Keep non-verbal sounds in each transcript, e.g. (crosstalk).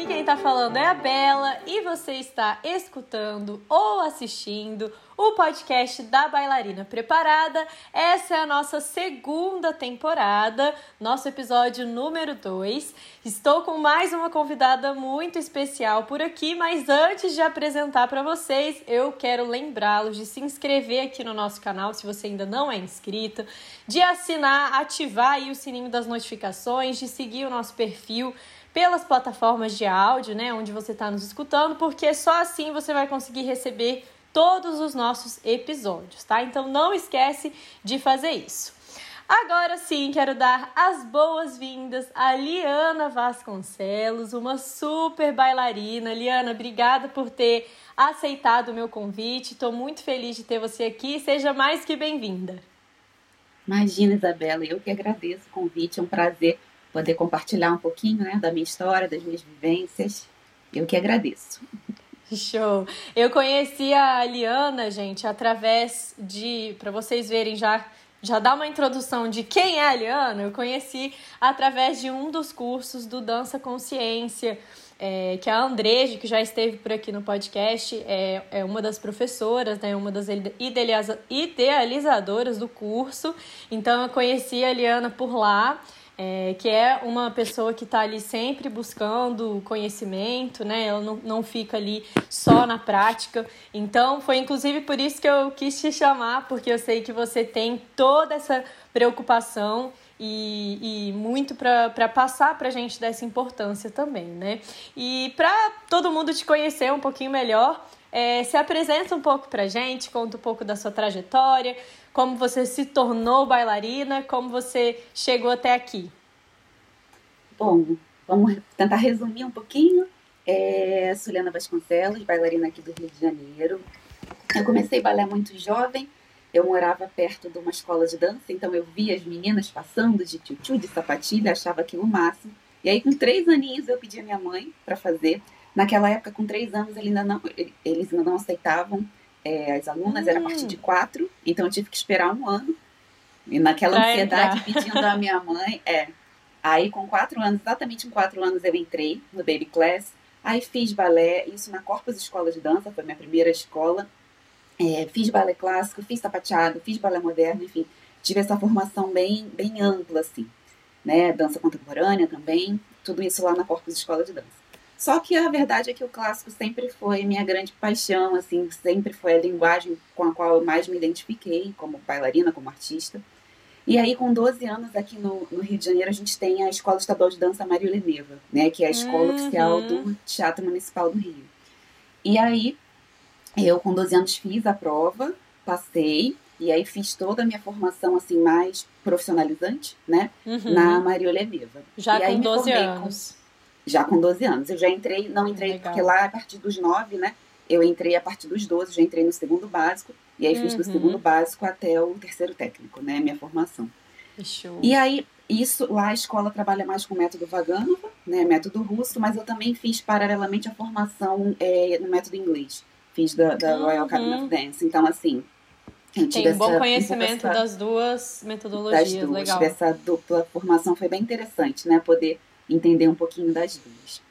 Aqui quem tá falando é a Bela e você está escutando ou assistindo o podcast da Bailarina Preparada. Essa é a nossa segunda temporada, nosso episódio número 2. Estou com mais uma convidada muito especial por aqui, mas antes de apresentar para vocês, eu quero lembrá-los de se inscrever aqui no nosso canal se você ainda não é inscrito, de assinar, ativar o sininho das notificações, de seguir o nosso perfil pelas plataformas de áudio, né, onde você está nos escutando, porque só assim você vai conseguir receber todos os nossos episódios, tá? Então não esquece de fazer isso. Agora sim, quero dar as boas-vindas a Liana Vasconcelos, uma super bailarina. Liana, obrigada por ter aceitado o meu convite. Estou muito feliz de ter você aqui. Seja mais que bem-vinda. Imagina, Isabela, eu que agradeço o convite. É um prazer poder compartilhar um pouquinho né, da minha história, das minhas vivências. Eu que agradeço. Show! Eu conheci a Liana, gente, através de. Para vocês verem já. Já dá uma introdução de quem é a Liana. Eu conheci através de um dos cursos do Dança Consciência, é, que a Andreje, que já esteve por aqui no podcast, é, é uma das professoras, né, uma das idealizadoras do curso. Então eu conheci a Liana por lá é, que é uma pessoa que está ali sempre buscando conhecimento, né? Ela não, não fica ali só na prática. Então, foi inclusive por isso que eu quis te chamar, porque eu sei que você tem toda essa preocupação e, e muito para passar para a gente dessa importância também, né? E para todo mundo te conhecer um pouquinho melhor, é, se apresenta um pouco para a gente, conta um pouco da sua trajetória, como você se tornou bailarina, como você chegou até aqui. Bom, vamos tentar resumir um pouquinho. É, Suliana Vasconcelos, bailarina aqui do Rio de Janeiro. Eu comecei balé muito jovem. Eu morava perto de uma escola de dança, então eu via as meninas passando de tchutchu, de sapatilha, achava aquilo o máximo. E aí, com três aninhos, eu pedi a minha mãe para fazer. Naquela época, com três anos, eles ainda não, eles ainda não aceitavam é, as alunas, hum. era a partir de hum. quatro, então eu tive que esperar um ano. E naquela pra ansiedade, entrar. pedindo à minha (laughs) mãe, é. Aí, com quatro anos, exatamente com quatro anos, eu entrei no Baby Class. Aí fiz balé, isso na Corpus Escola de Dança, foi minha primeira escola. É, fiz balé clássico, fiz sapateado, fiz balé moderno, enfim. Tive essa formação bem, bem ampla, assim. Né? Dança contemporânea também, tudo isso lá na Corpus Escola de Dança. Só que a verdade é que o clássico sempre foi minha grande paixão, assim, sempre foi a linguagem com a qual eu mais me identifiquei como bailarina, como artista. E aí, com 12 anos, aqui no, no Rio de Janeiro, a gente tem a Escola Estadual de Dança Mário Leneva, né, que é a escola uhum. oficial do Teatro Municipal do Rio. E aí, eu com 12 anos fiz a prova, passei, e aí fiz toda a minha formação assim mais profissionalizante, né, uhum. na Maria Leneva. Já e com 12 anos. Com já com 12 anos. Eu já entrei, não entrei, Legal. porque lá a partir dos 9, né? Eu entrei a partir dos 12, já entrei no segundo básico, e aí uhum. fiz do uhum. segundo básico até o terceiro técnico, né? Minha formação. Show. E aí, isso, lá a escola trabalha mais com o método Vaganova, né? Método russo, mas eu também fiz paralelamente a formação é, no método inglês. Fiz da, da uhum. Royal Academy of Dance. Então, assim, tem um bom conhecimento essa, das duas metodologias, das duas, legal. Essa dupla formação foi bem interessante, né? Poder entender um pouquinho das duas.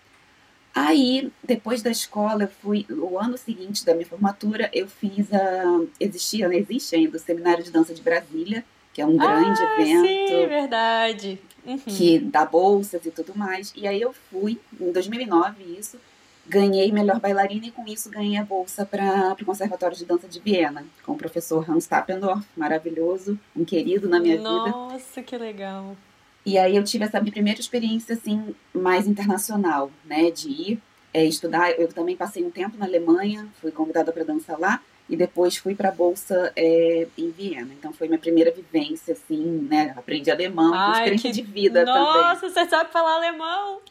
Aí, depois da escola, eu fui, o ano seguinte da minha formatura, eu fiz a, existia, né, existe ainda o Seminário de Dança de Brasília, que é um grande ah, evento. Sim, verdade. Uhum. Que dá bolsas e tudo mais. E aí eu fui, em 2009, isso, ganhei melhor bailarina e com isso ganhei a bolsa para o Conservatório de Dança de Viena, com o professor Hans Tappendorf, maravilhoso, um querido na minha Nossa, vida. Nossa, que legal. E aí eu tive essa minha primeira experiência assim mais internacional, né, de ir é, estudar. Eu também passei um tempo na Alemanha, fui convidada para dançar lá e depois fui para a bolsa é, em Viena. Então foi minha primeira vivência assim, né? Aprendi alemão, Ai, experiência que... de vida Nossa, também. Nossa, você sabe falar alemão?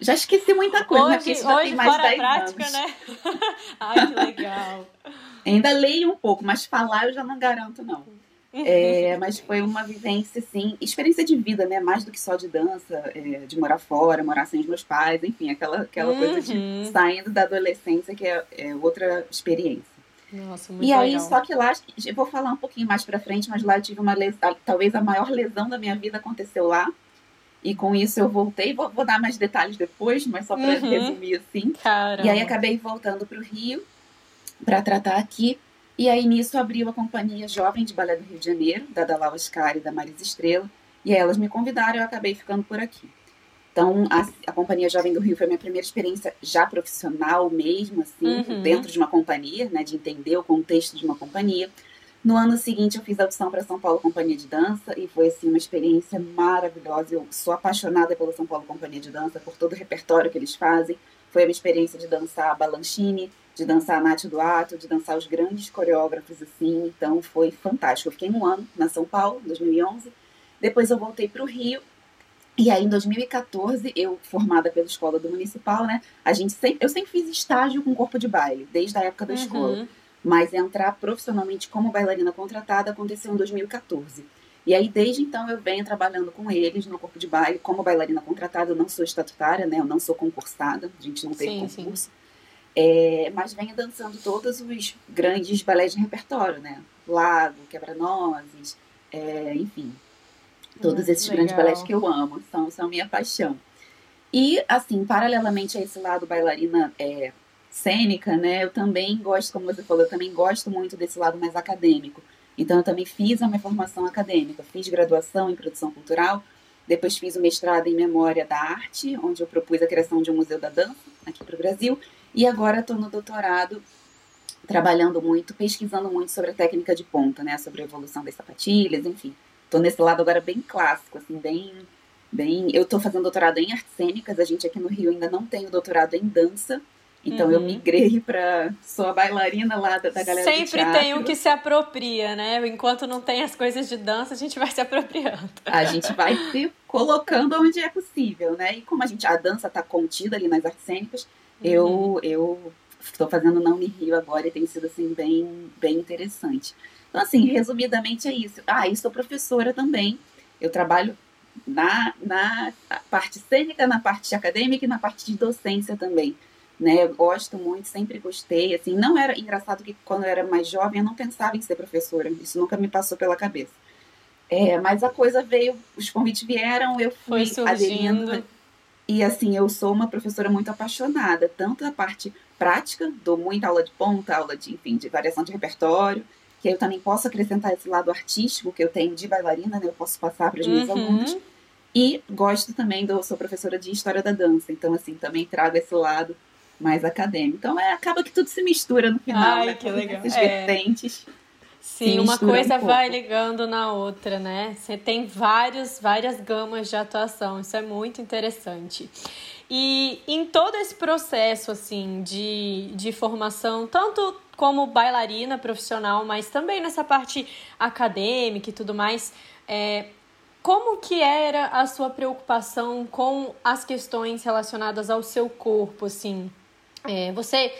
Já esqueci muita coisa, hoje, né? Porque já tem mais de 10 prática, anos. né? (laughs) Ai, que legal. Ainda leio um pouco, mas falar eu já não garanto, não. É, mas foi uma vivência, assim, experiência de vida, né? Mais do que só de dança, é, de morar fora, morar sem os meus pais, enfim, aquela, aquela uhum. coisa de uhum. saindo da adolescência, que é, é outra experiência. Nossa, muito e aí, legal. só que lá, eu vou falar um pouquinho mais pra frente, mas lá eu tive uma lesão, talvez a maior lesão da minha vida aconteceu lá. E com isso eu voltei, vou, vou dar mais detalhes depois, mas só para uhum. resumir assim. Caramba. E aí acabei voltando para o Rio para tratar aqui. E aí nisso abriu a companhia Jovem de Balé do Rio de Janeiro, da Dalal Oscar e da Marisa Estrela. E aí elas me convidaram e eu acabei ficando por aqui. Então, a, a, Companhia Jovem do Rio foi a minha primeira experiência já profissional mesmo, assim, uhum. dentro de uma companhia, né, de entender o contexto de uma companhia. No ano seguinte, eu fiz a audição para São Paulo Companhia de Dança e foi assim uma experiência maravilhosa. Eu sou apaixonada pela São Paulo Companhia de Dança, por todo o repertório que eles fazem. Foi a minha experiência de dançar Balanchine, de dançar a Nath Duato, de dançar os grandes coreógrafos assim. Então foi fantástico. Eu fiquei um ano na São Paulo, 2011. Depois eu voltei para o Rio e aí, em 2014, eu, formada pela escola do municipal, né? A gente sempre, eu sempre fiz estágio com corpo de baile, desde a época da uhum. escola. Mas entrar profissionalmente como bailarina contratada aconteceu em 2014. E aí, desde então, eu venho trabalhando com eles no corpo de baile como bailarina contratada. Eu não sou estatutária, né? Eu não sou concursada, a gente não tem concurso. Sim. É, mas venho dançando todos os grandes balés de repertório, né? Lago, Quebra-Nozes, é, enfim. Todos hum, esses legal. grandes balés que eu amo, são, são minha paixão. E, assim, paralelamente a esse lado bailarina é, cênica, né, eu também gosto, como você falou, eu também gosto muito desse lado mais acadêmico. Então, eu também fiz a minha formação acadêmica, fiz graduação em produção cultural, depois fiz o mestrado em memória da arte, onde eu propus a criação de um museu da dança aqui para o Brasil, e agora estou no doutorado trabalhando muito, pesquisando muito sobre a técnica de ponta, né, sobre a evolução das sapatilhas, enfim. Estou nesse lado agora bem clássico, assim, bem bem. Eu estou fazendo doutorado em artes cênicas. A gente aqui no Rio ainda não tem o doutorado em dança. Então uhum. eu migrei (laughs) para sou a bailarina lá da, da galera Sempre tem um que se apropria, né? Enquanto não tem as coisas de dança, a gente vai se apropriando. A gente vai se colocando onde é possível, né? E como a gente a dança está contida ali nas artes cênicas, uhum. eu eu estou fazendo na Unirio agora e tem sido assim bem bem interessante. Então assim, resumidamente é isso. Ah, e sou professora também. Eu trabalho na, na parte cênica, na parte acadêmica e na parte de docência também. Né, eu gosto muito, sempre gostei, assim, não era engraçado que quando eu era mais jovem eu não pensava em ser professora, isso nunca me passou pela cabeça. É, mas a coisa veio, os convites vieram, eu fui aderindo. E assim, eu sou uma professora muito apaixonada, tanto da parte prática, dou muita aula de ponta, aula de, enfim, de variação de repertório, que eu também posso acrescentar esse lado artístico que eu tenho de bailarina, né? Eu posso passar para os meus uhum. alunos. E gosto também, do, sou professora de História da Dança, então assim, também trago esse lado mais acadêmico. Então é, acaba que tudo se mistura no final, Ai, né? que legal. Essas é. vertentes. Sim, uma coisa um vai ligando na outra, né? Você tem vários, várias gamas de atuação, isso é muito interessante. E em todo esse processo, assim, de, de formação, tanto como bailarina profissional, mas também nessa parte acadêmica e tudo mais, é, como que era a sua preocupação com as questões relacionadas ao seu corpo, assim? É, você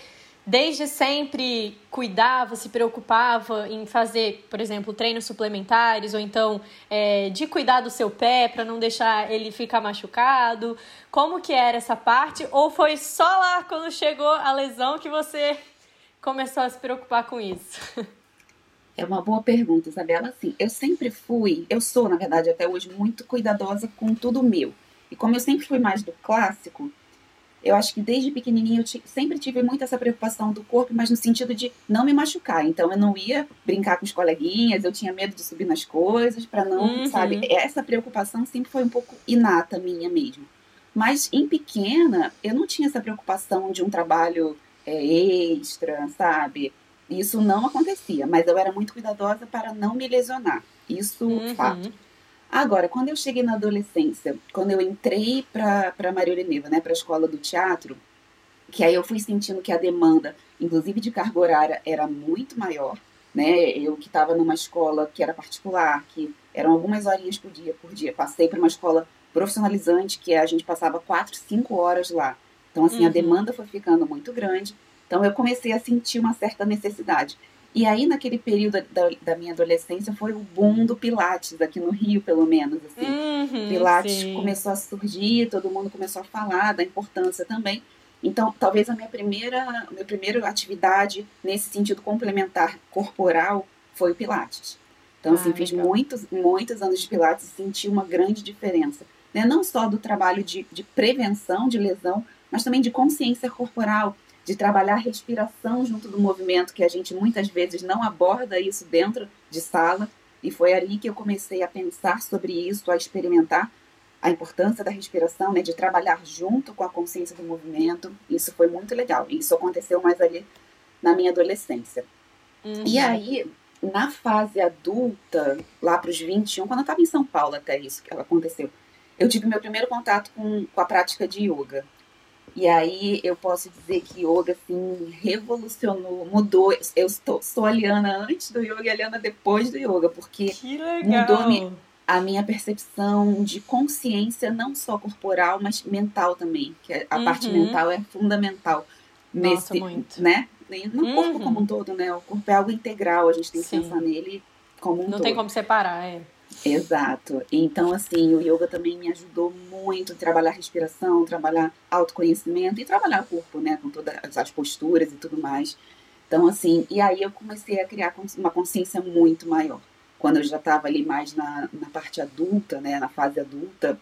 desde sempre cuidava, se preocupava em fazer, por exemplo, treinos suplementares ou então é, de cuidar do seu pé para não deixar ele ficar machucado? Como que era essa parte? Ou foi só lá quando chegou a lesão que você começou a se preocupar com isso? É uma boa pergunta, Isabela. Assim, eu sempre fui, eu sou, na verdade, até hoje, muito cuidadosa com tudo meu. E como eu sempre fui mais do clássico, eu acho que desde pequenininho eu sempre tive muito essa preocupação do corpo, mas no sentido de não me machucar. Então eu não ia brincar com os coleguinhas, eu tinha medo de subir nas coisas, para não, uhum. sabe? Essa preocupação sempre foi um pouco inata minha mesmo. Mas em pequena, eu não tinha essa preocupação de um trabalho é, extra, sabe? Isso não acontecia, mas eu era muito cuidadosa para não me lesionar. Isso, uhum. fato. Agora, quando eu cheguei na adolescência, quando eu entrei para Maria Helena, né, para a escola do teatro, que aí eu fui sentindo que a demanda, inclusive de carga horária, era muito maior, né? Eu que estava numa escola que era particular, que eram algumas horinhas por dia, por dia. Passei para uma escola profissionalizante, que a gente passava quatro, cinco horas lá. Então, assim, uhum. a demanda foi ficando muito grande. Então, eu comecei a sentir uma certa necessidade. E aí, naquele período da, da, minha adolescência, foi o boom do Pilates, aqui no Rio, pelo menos. Assim. Uhum, Pilates sim. começou a surgir, todo mundo começou a falar da importância também. Então, talvez a minha primeira, minha primeira atividade nesse sentido complementar corporal foi o Pilates. Então, assim, ah, fiz muitos, muitos anos de Pilates e senti uma grande diferença. né, não só do trabalho de, de prevenção de lesão, mas também de consciência corporal, de trabalhar a respiração junto do movimento, que a gente muitas vezes não aborda isso dentro de sala. E foi ali que eu comecei a pensar sobre isso, a experimentar a importância da respiração, né, de trabalhar junto com a consciência do movimento. Isso foi muito legal. Isso aconteceu mais ali na minha adolescência. Uhum. E aí, na fase adulta, lá para os 21, quando eu estava em São Paulo, até isso que aconteceu, eu tive meu primeiro contato com, com a prática de yoga. E aí eu posso dizer que yoga assim revolucionou, mudou. Eu estou, sou a Liana antes do yoga e a Liana depois do yoga, porque mudou a minha percepção de consciência, não só corporal, mas mental também. Que a uhum. parte mental é fundamental Nossa, nesse, muito. né? No uhum. corpo como um todo, né? O corpo é algo integral, a gente tem que Sim. pensar nele como um não todo. Não tem como separar, é. Exato. Então, assim, o yoga também me ajudou muito a trabalhar respiração, trabalhar autoconhecimento e trabalhar o corpo, né? Com todas as posturas e tudo mais. Então, assim, e aí eu comecei a criar uma consciência muito maior. Quando eu já estava ali mais na, na parte adulta, né? Na fase adulta,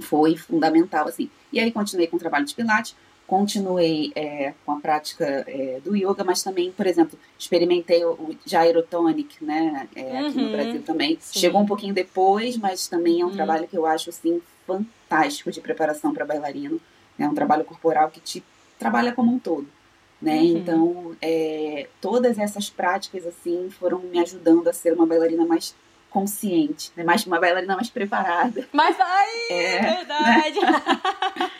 foi fundamental, assim. E aí continuei com o trabalho de Pilates, continuei é, com a prática é, do yoga, mas também, por exemplo, experimentei o, o Gyrotonic, né, é, aqui uhum, no Brasil também. Sim. Chegou um pouquinho depois, mas também é um uhum. trabalho que eu acho, assim, fantástico de preparação para bailarino. É um trabalho corporal que te trabalha como um todo. Né? Uhum. Então, é, todas essas práticas, assim, foram me ajudando a ser uma bailarina mais consciente, né? mais uma bailarina mais preparada. Mas aí, é, verdade. Né?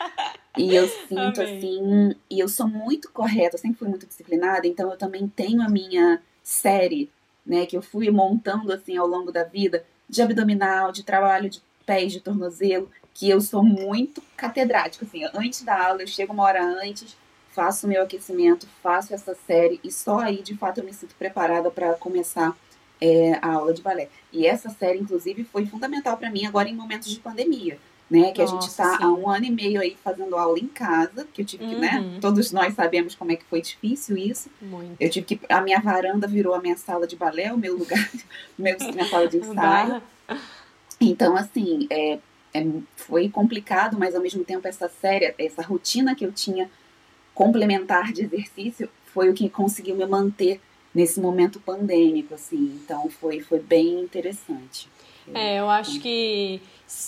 (laughs) E eu sinto Amém. assim, e eu sou muito correta, eu sempre fui muito disciplinada, então eu também tenho a minha série, né, que eu fui montando assim ao longo da vida, de abdominal, de trabalho de pés, de tornozelo, que eu sou muito catedrática, assim, antes da aula, eu chego uma hora antes, faço o meu aquecimento, faço essa série e só aí, de fato, eu me sinto preparada para começar é, a aula de balé. E essa série, inclusive, foi fundamental para mim agora em momentos de pandemia né? Que Nossa, a gente está há um ano e meio aí fazendo aula em casa, que eu tive que, né, uhum. né? Todos nós sabemos como é que foi difícil isso. Muito. Eu tive que. A minha varanda virou a minha sala de balé, o meu lugar, (laughs) meu, minha sala de (laughs) ensaio. Então, assim, é, é, foi complicado, mas ao mesmo tempo essa série, essa rotina que eu tinha complementar de exercício foi o que conseguiu me manter nesse momento pandêmico, assim. Então foi, foi bem interessante. É, eu acho que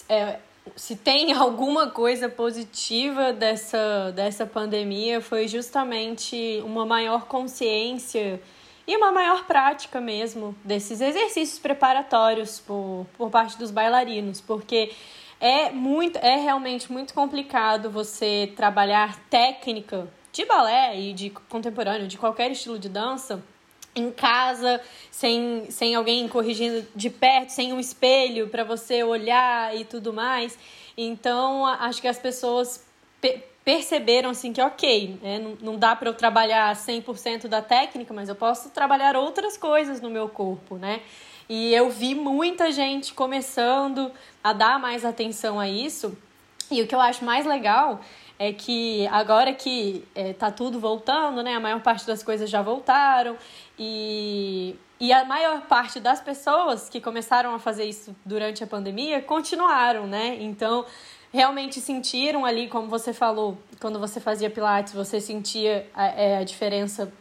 é, se tem (laughs) alguma coisa positiva dessa, dessa pandemia foi justamente uma maior consciência e uma maior prática mesmo desses exercícios preparatórios por, por parte dos bailarinos, porque é muito é realmente muito complicado você trabalhar técnica de balé e de contemporâneo, de qualquer estilo de dança em casa, sem, sem alguém corrigindo de perto, sem um espelho para você olhar e tudo mais. Então, acho que as pessoas pe perceberam assim que ok, né? não, não dá para eu trabalhar 100% da técnica, mas eu posso trabalhar outras coisas no meu corpo, né? E eu vi muita gente começando a dar mais atenção a isso. E o que eu acho mais legal é que agora que é, tá tudo voltando, né? A maior parte das coisas já voltaram e, e a maior parte das pessoas que começaram a fazer isso durante a pandemia continuaram, né? Então, realmente sentiram ali, como você falou, quando você fazia Pilates, você sentia a, é, a diferença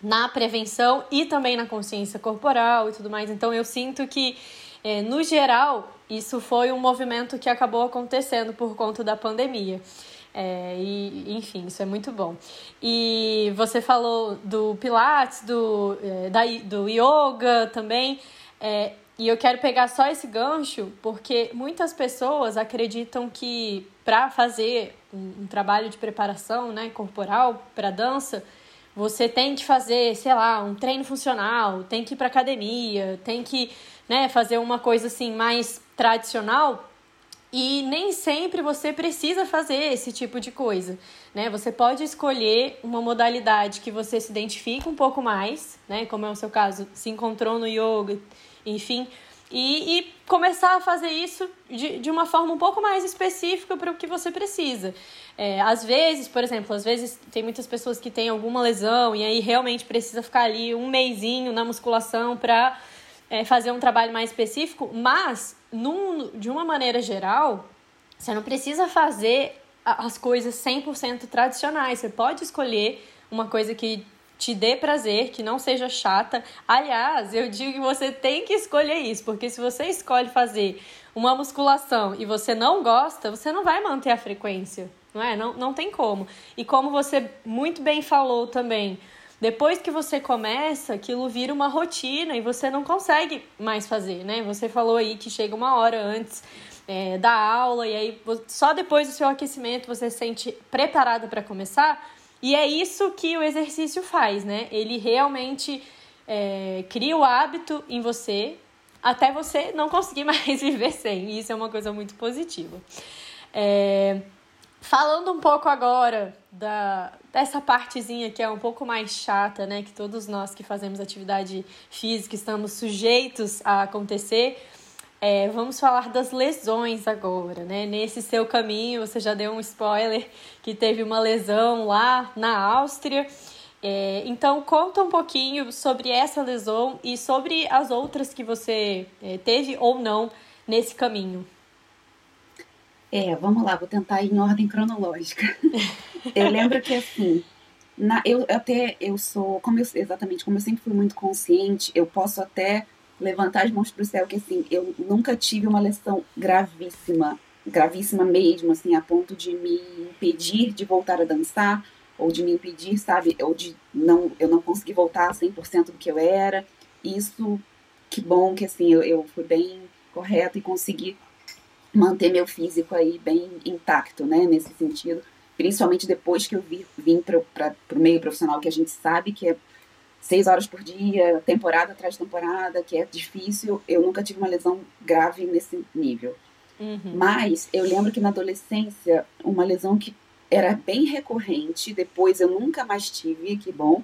na prevenção e também na consciência corporal e tudo mais. Então, eu sinto que, é, no geral, isso foi um movimento que acabou acontecendo por conta da pandemia. É, e, enfim, isso é muito bom. E você falou do Pilates, do, é, da, do yoga também. É, e eu quero pegar só esse gancho, porque muitas pessoas acreditam que para fazer um, um, trabalho de preparação né, corporal para dança, você tem que fazer, sei lá, um treino funcional, tem que ir para academia, tem que né, fazer uma coisa assim mais tradicional e nem sempre você precisa fazer esse tipo de coisa, né? Você pode escolher uma modalidade que você se identifica um pouco mais, né? Como é o seu caso, se encontrou no yoga, enfim, e, e começar a fazer isso de, de uma forma um pouco mais específica para o que você precisa. É, às vezes, por exemplo, às vezes tem muitas pessoas que têm alguma lesão e aí realmente precisa ficar ali um mêsinho na musculação para é, fazer um trabalho mais específico, mas num, de uma maneira geral, Você não precisa fazer as coisas 100% tradicionais. Você pode escolher uma coisa que te dê prazer, que não seja chata. Aliás, eu digo que você tem que escolher isso, porque se você escolhe fazer uma musculação e você não gosta, você não vai manter a frequência, não é? Não, não tem como. E como você muito bem falou também, depois que você começa, aquilo vira uma rotina e você não consegue mais fazer, né? Você falou aí que chega uma hora antes é, da aula e aí só depois do seu aquecimento você se sente preparada para começar. E é isso que o exercício faz, né? Ele realmente é, cria o hábito em você até você não conseguir (laughs) mais viver sem. E isso é uma coisa muito positiva. É, falando um pouco agora da, dessa partezinha que é um pouco mais chata, né? Que todos nós que fazemos atividade física estamos sujeitos a acontecer. É, vamos falar das lesões agora, né? Nesse seu caminho, você já deu um spoiler que teve uma lesão lá na Áustria. É, então, conta um pouquinho sobre essa lesão e sobre as outras que você é, teve ou não nesse caminho. É, vamos lá, vou tentar em ordem cronológica. eu lembro que assim, na, eu até eu sou, como eu, exatamente como eu sempre fui muito consciente, eu posso até levantar as mãos para o céu, que assim, eu nunca tive uma lesão gravíssima, gravíssima mesmo, assim, a ponto de me impedir de voltar a dançar, ou de me impedir, sabe, ou de não, eu não conseguir voltar a 100% do que eu era. Isso, que bom que assim, eu, eu fui bem correta e consegui manter meu físico aí bem intacto, né, nesse sentido. Principalmente depois que eu vi, vim para o meio profissional, que a gente sabe que é seis horas por dia, temporada atrás de temporada, que é difícil. Eu nunca tive uma lesão grave nesse nível. Uhum. Mas eu lembro que na adolescência, uma lesão que era bem recorrente, depois eu nunca mais tive, que bom,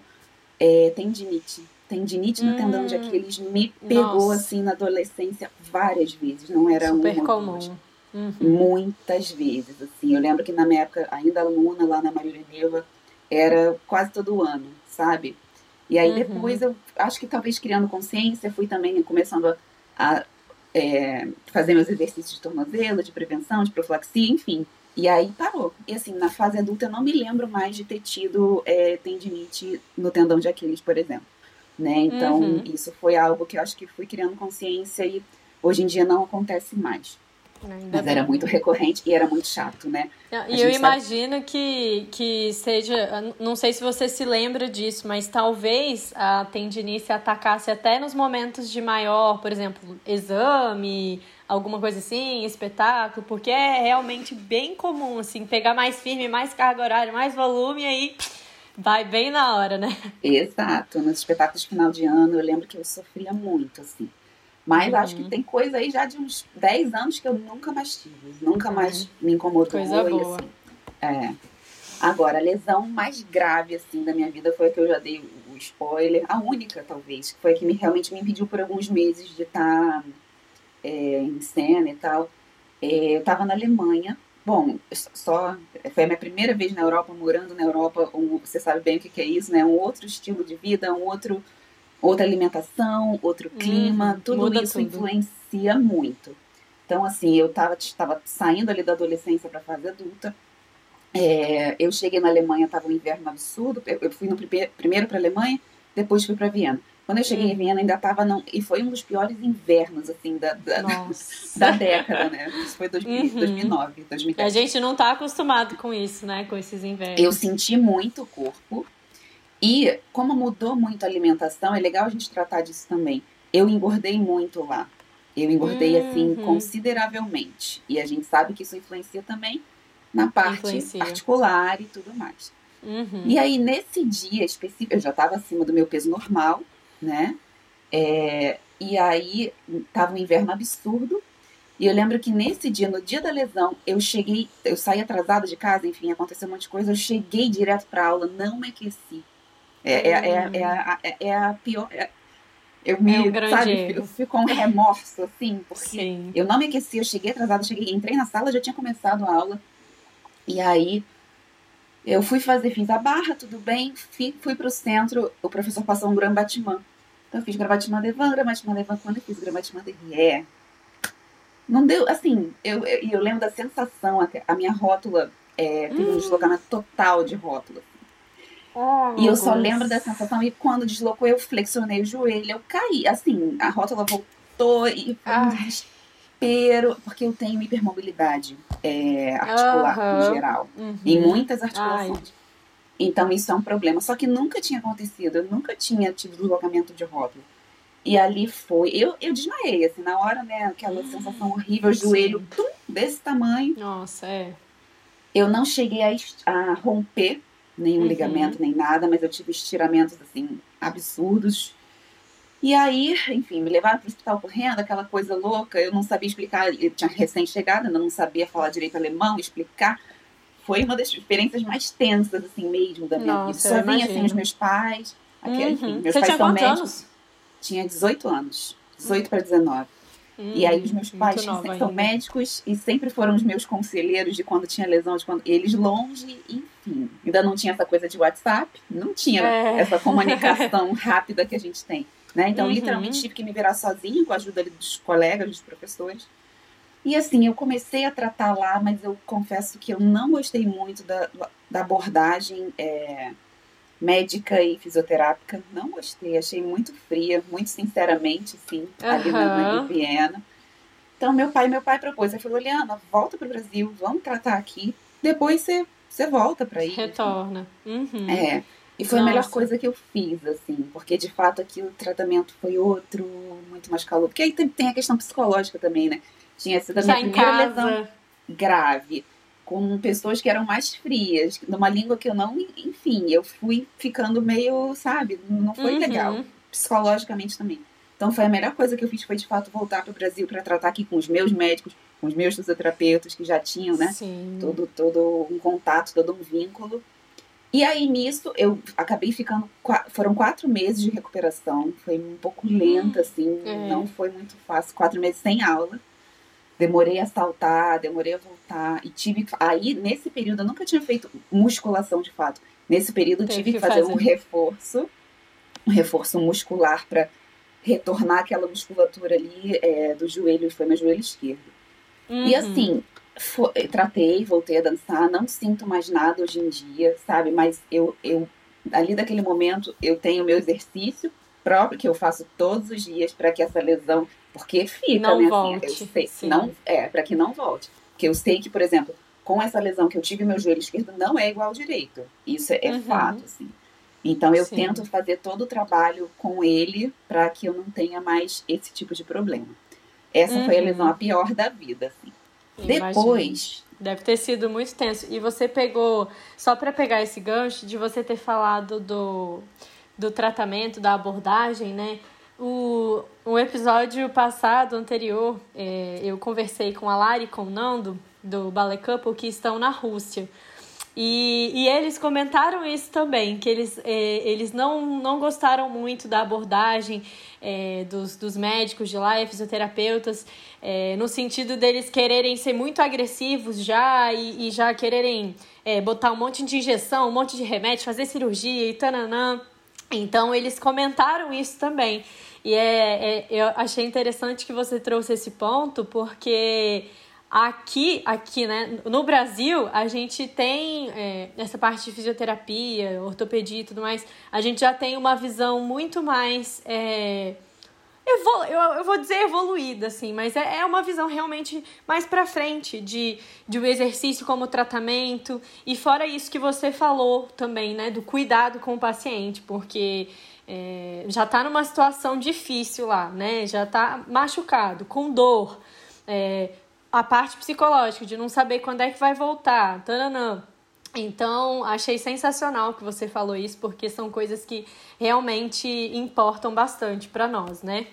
é tendinite. Tendinite no tendão de hum. Aquiles me pegou Nossa. assim na adolescência várias vezes, não era Super uma comum. Uhum. Muitas vezes, assim. Eu lembro que na minha época, ainda aluna lá na Maria Neva, era quase todo ano, sabe? E aí uhum. depois eu acho que talvez criando consciência, fui também começando a, a é, fazer meus exercícios de tornozelo, de prevenção, de profilaxia, enfim. E aí parou. E assim, na fase adulta eu não me lembro mais de ter tido é, tendinite no tendão de Aquiles, por exemplo. Né? Então, uhum. isso foi algo que eu acho que fui criando consciência e hoje em dia não acontece mais. Ainda Mas bem. era muito recorrente e era muito chato, né? E eu imagino sabe... que, que seja. Não sei se você se lembra disso, mas talvez a tendinice atacasse até nos momentos de maior, por exemplo, exame, alguma coisa assim, espetáculo, porque é realmente bem comum, assim, pegar mais firme, mais carga horária, mais volume e aí vai bem na hora, né? Exato. Nos espetáculos de final de ano, eu lembro que eu sofria muito, assim. Mas uhum. acho que tem coisa aí já de uns 10 anos que eu nunca mais tive. Nunca mais uhum. me incomodou. Coisa boa. Assim, é. Agora, a lesão mais grave, assim, da minha vida foi a que eu já dei o spoiler. A única, talvez. Que foi a que me, realmente me impediu por alguns meses de estar tá, é, em cena e tal. É, eu estava na Alemanha. Bom, só foi a minha primeira vez na Europa, morando na Europa. Um, você sabe bem o que, que é isso, né? Um outro estilo de vida, um outro outra alimentação, outro clima, uhum, tudo isso tudo. influencia muito. Então, assim, eu estava saindo ali da adolescência para a fase adulta. É, eu cheguei na Alemanha, estava um inverno absurdo. Eu, eu fui no primeiro para a Alemanha, depois fui para Viena. Quando eu cheguei em hum. Viena, ainda estava não e foi um dos piores invernos assim da, da, da década, né? Isso foi 2000, uhum. 2009, 2010. A gente não está acostumado com isso, né? Com esses invernos. Eu senti muito o corpo. E como mudou muito a alimentação, é legal a gente tratar disso também. Eu engordei muito lá. Eu engordei assim, uhum. assim consideravelmente. E a gente sabe que isso influencia também na parte influencia. articular e tudo mais. Uhum. E aí, nesse dia específico, eu já estava acima do meu peso normal, né? É, e aí, tava um inverno absurdo. E eu lembro que nesse dia, no dia da lesão, eu cheguei, eu saí atrasada de casa, enfim, aconteceu um monte de coisa. Eu cheguei direto para aula, não me aqueci. É, é, é, é, a, é a pior. É, eu me, é um sabe, eu fico com um remorso, assim, porque Sim. eu não me aqueci, eu cheguei atrasada, cheguei, entrei na sala, já tinha começado a aula. E aí eu fui fazer, fiz a barra, tudo bem, fui, fui pro centro, o professor passou um Grand Então eu fiz Grand Batman Devan, Grand Batman Devan, quando eu fiz Grand Batman Derrière, não deu, assim, eu, eu, eu lembro da sensação, a minha rótula é, teve hum. um deslocamento total de rótula. Oh, e eu só lembro da sensação, e quando deslocou, eu flexionei o joelho, eu caí. Assim, a rótula voltou e foi um desespero, porque eu tenho hipermobilidade é, articular uhum. em geral, uhum. em muitas articulações. Ai. Então isso é um problema. Só que nunca tinha acontecido, eu nunca tinha tido deslocamento de rótula. E ali foi. Eu, eu desmaiei, assim, na hora, né? Aquela hum, sensação horrível, joelho tum, desse tamanho. Nossa, é. Eu não cheguei a, a romper nenhum uhum. ligamento, nem nada, mas eu tive estiramentos, assim, absurdos. E aí, enfim, me levaram para o hospital correndo, aquela coisa louca. Eu não sabia explicar, eu tinha recém-chegado, ainda não sabia falar direito alemão, explicar. Foi uma das experiências mais tensas, assim, mesmo da minha Nossa, vida. Sozinha, assim, os meus pais. Aqui, uhum. enfim, meus Você pais são médicos. Anos? tinha 18 anos, 18 para 19. Hum, e aí os meus pais são médicos e sempre foram os meus conselheiros de quando tinha lesão, de quando eles longe, enfim. Ainda não tinha essa coisa de WhatsApp, não tinha é. essa comunicação (laughs) rápida que a gente tem. Né? Então, uhum. literalmente, tive que me virar sozinha com a ajuda dos colegas, dos professores. E assim, eu comecei a tratar lá, mas eu confesso que eu não gostei muito da, da abordagem é, médica e fisioterápica. Não gostei, achei muito fria, muito sinceramente, sim, uhum. ali na, na Viena. Então, meu pai, meu pai propôs, ele falou, Liana, volta para o Brasil, vamos tratar aqui, depois você, você volta para ir. Retorna. Uhum. É, e foi Nossa. a melhor coisa que eu fiz, assim, porque de fato aqui o tratamento foi outro, muito mais calor. Porque aí tem, tem a questão psicológica também, né? Tinha sido a minha primeira lesão grave com pessoas que eram mais frias, numa língua que eu não, enfim, eu fui ficando meio, sabe, não foi uhum. legal, psicologicamente também. Então foi a melhor coisa que eu fiz foi de fato voltar para o Brasil para tratar aqui com os meus médicos, com os meus fisioterapeutas que já tinham, né, Sim. todo todo um contato, todo um vínculo. E aí nisso eu acabei ficando, foram quatro meses de recuperação, foi um pouco lenta assim, é. não foi muito fácil, quatro meses sem aula. Demorei a saltar, demorei a voltar. E tive. Aí, nesse período, eu nunca tinha feito musculação de fato. Nesse período, tive que fazer, fazer um reforço, um reforço muscular para retornar aquela musculatura ali é, do joelho, foi meu joelho esquerdo. Uhum. E assim, foi, tratei, voltei a dançar, não sinto mais nada hoje em dia, sabe? Mas eu, eu ali daquele momento, eu tenho meu exercício próprio que eu faço todos os dias para que essa lesão porque fica, não né? Volte. Assim, eu sei, não, é, para que não volte. Porque eu sei que, por exemplo, com essa lesão que eu tive, meu joelho esquerdo não é igual ao direito. Isso é, é uhum. fato, assim. Então eu Sim. tento fazer todo o trabalho com ele para que eu não tenha mais esse tipo de problema. Essa uhum. foi a uhum. lesão a pior da vida, assim. Depois. Deve ter sido muito tenso. E você pegou, só para pegar esse gancho de você ter falado do, do tratamento, da abordagem, né? O, o episódio passado, anterior, é, eu conversei com a Lari e com o Nando, do Ballet Couple, que estão na Rússia. E, e eles comentaram isso também, que eles, é, eles não, não gostaram muito da abordagem é, dos, dos médicos de lá e fisioterapeutas, é, no sentido deles quererem ser muito agressivos já e, e já quererem é, botar um monte de injeção, um monte de remédio, fazer cirurgia e tananã. Então eles comentaram isso também. E é, é, eu achei interessante que você trouxe esse ponto, porque aqui, aqui, né, no Brasil, a gente tem é, essa parte de fisioterapia, ortopedia e tudo mais, a gente já tem uma visão muito mais. É, eu, eu vou dizer evoluída, assim, mas é, é uma visão realmente mais para frente de, de um exercício como tratamento. E fora isso que você falou também, né, do cuidado com o paciente, porque é, já está numa situação difícil lá, né? Já está machucado, com dor. É, a parte psicológica de não saber quando é que vai voltar, taranã. Então, achei sensacional que você falou isso, porque são coisas que realmente importam bastante para nós, né?